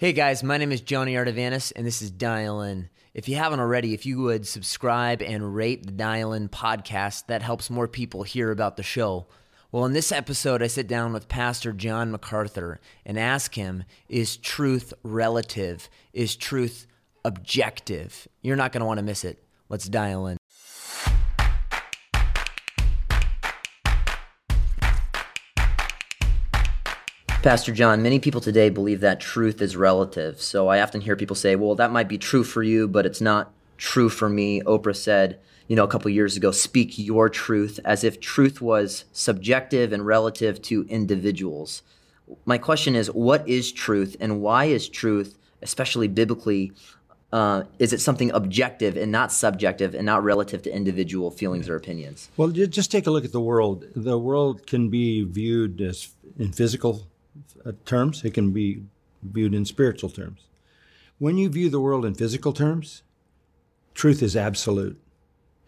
Hey guys, my name is Johnny Ardavanis, and this is Dial In. If you haven't already, if you would subscribe and rate the Dial In podcast, that helps more people hear about the show. Well, in this episode, I sit down with Pastor John MacArthur and ask him Is truth relative? Is truth objective? You're not going to want to miss it. Let's dial in. Pastor John, many people today believe that truth is relative. So I often hear people say, well, that might be true for you, but it's not true for me. Oprah said, you know, a couple years ago, speak your truth as if truth was subjective and relative to individuals. My question is, what is truth and why is truth, especially biblically, uh, is it something objective and not subjective and not relative to individual feelings or opinions? Well, just take a look at the world. The world can be viewed as in physical terms, it can be viewed in spiritual terms. When you view the world in physical terms, truth is absolute.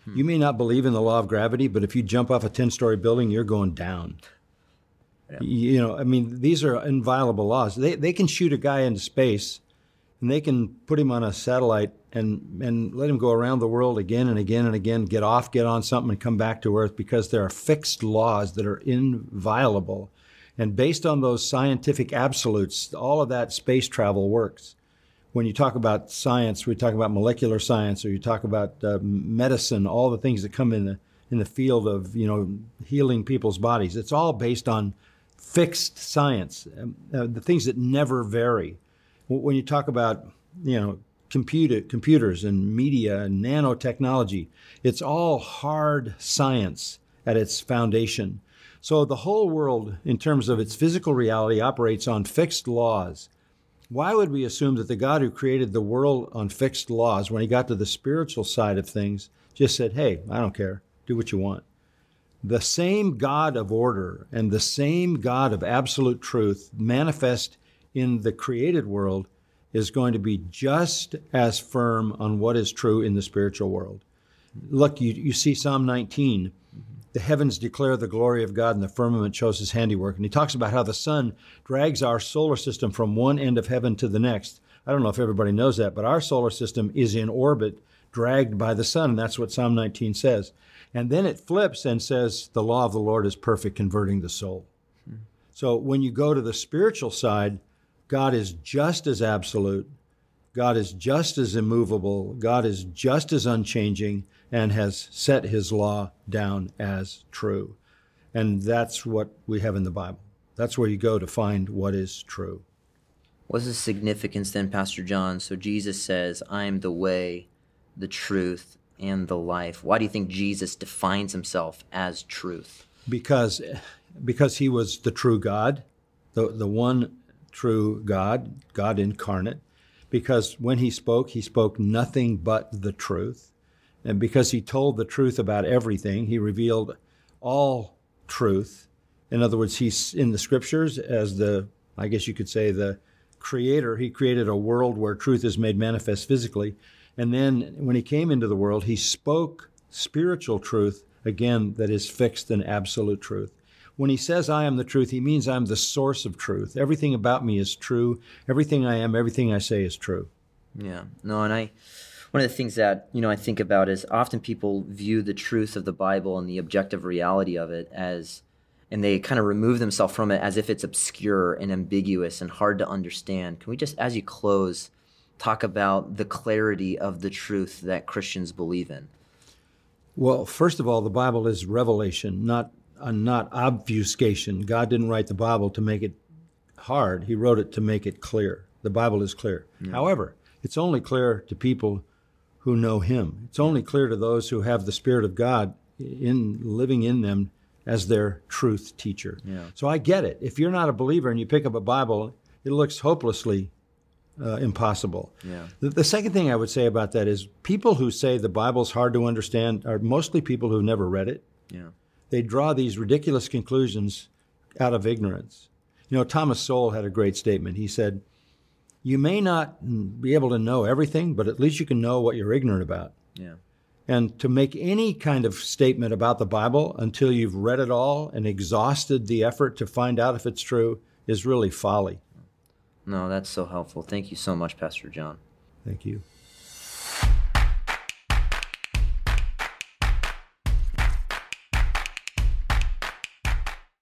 Hmm. You may not believe in the law of gravity, but if you jump off a 10 story building, you're going down. Yeah. You know, I mean, these are inviolable laws. They, they can shoot a guy into space and they can put him on a satellite and, and let him go around the world again and again and again, get off, get on something, and come back to Earth because there are fixed laws that are inviolable. And based on those scientific absolutes, all of that space travel works. When you talk about science, we talk about molecular science, or you talk about uh, medicine, all the things that come in the in the field of you know healing people's bodies. It's all based on fixed science, um, uh, the things that never vary. When you talk about you know computer, computers and media and nanotechnology, it's all hard science at its foundation. So the whole world, in terms of its physical reality, operates on fixed laws. Why would we assume that the God who created the world on fixed laws, when he got to the spiritual side of things, just said, hey, I don't care, do what you want? The same God of order and the same God of absolute truth manifest in the created world is going to be just as firm on what is true in the spiritual world. Look, you, you see Psalm 19 the heavens declare the glory of God and the firmament shows his handiwork. And he talks about how the sun drags our solar system from one end of heaven to the next. I don't know if everybody knows that, but our solar system is in orbit, dragged by the sun. And that's what Psalm 19 says. And then it flips and says, The law of the Lord is perfect, converting the soul. Hmm. So when you go to the spiritual side, God is just as absolute, God is just as immovable, God is just as unchanging, and has set his law down as true. And that's what we have in the Bible. That's where you go to find what is true. What's the significance then, Pastor John? So Jesus says, I am the way, the truth, and the life. Why do you think Jesus defines himself as truth? Because, because he was the true God, the, the one true God, God incarnate. Because when he spoke, he spoke nothing but the truth. And because he told the truth about everything, he revealed all truth. In other words, he's in the scriptures as the, I guess you could say, the creator. He created a world where truth is made manifest physically. And then when he came into the world, he spoke spiritual truth, again, that is fixed and absolute truth. When he says, I am the truth, he means I'm the source of truth. Everything about me is true. Everything I am, everything I say is true. Yeah. No, and I one of the things that you know I think about is often people view the truth of the Bible and the objective reality of it as and they kind of remove themselves from it as if it's obscure and ambiguous and hard to understand. Can we just as you close talk about the clarity of the truth that Christians believe in? Well, first of all, the Bible is revelation, not uh, not obfuscation. God didn't write the Bible to make it hard. He wrote it to make it clear. The Bible is clear. Yeah. However, it's only clear to people who know Him. It's only clear to those who have the Spirit of God in living in them as their truth teacher. Yeah. So I get it. If you're not a believer and you pick up a Bible, it looks hopelessly uh, impossible. Yeah. The, the, second thing I would say about that is people who say the Bible's hard to understand are mostly people who've never read it. Yeah. They draw these ridiculous conclusions out of ignorance. You know, Thomas Sowell had a great statement. He said, you may not be able to know everything, but at least you can know what you're ignorant about. Yeah. And to make any kind of statement about the Bible until you've read it all and exhausted the effort to find out if it's true is really folly. No, that's so helpful. Thank you so much, Pastor John. Thank you.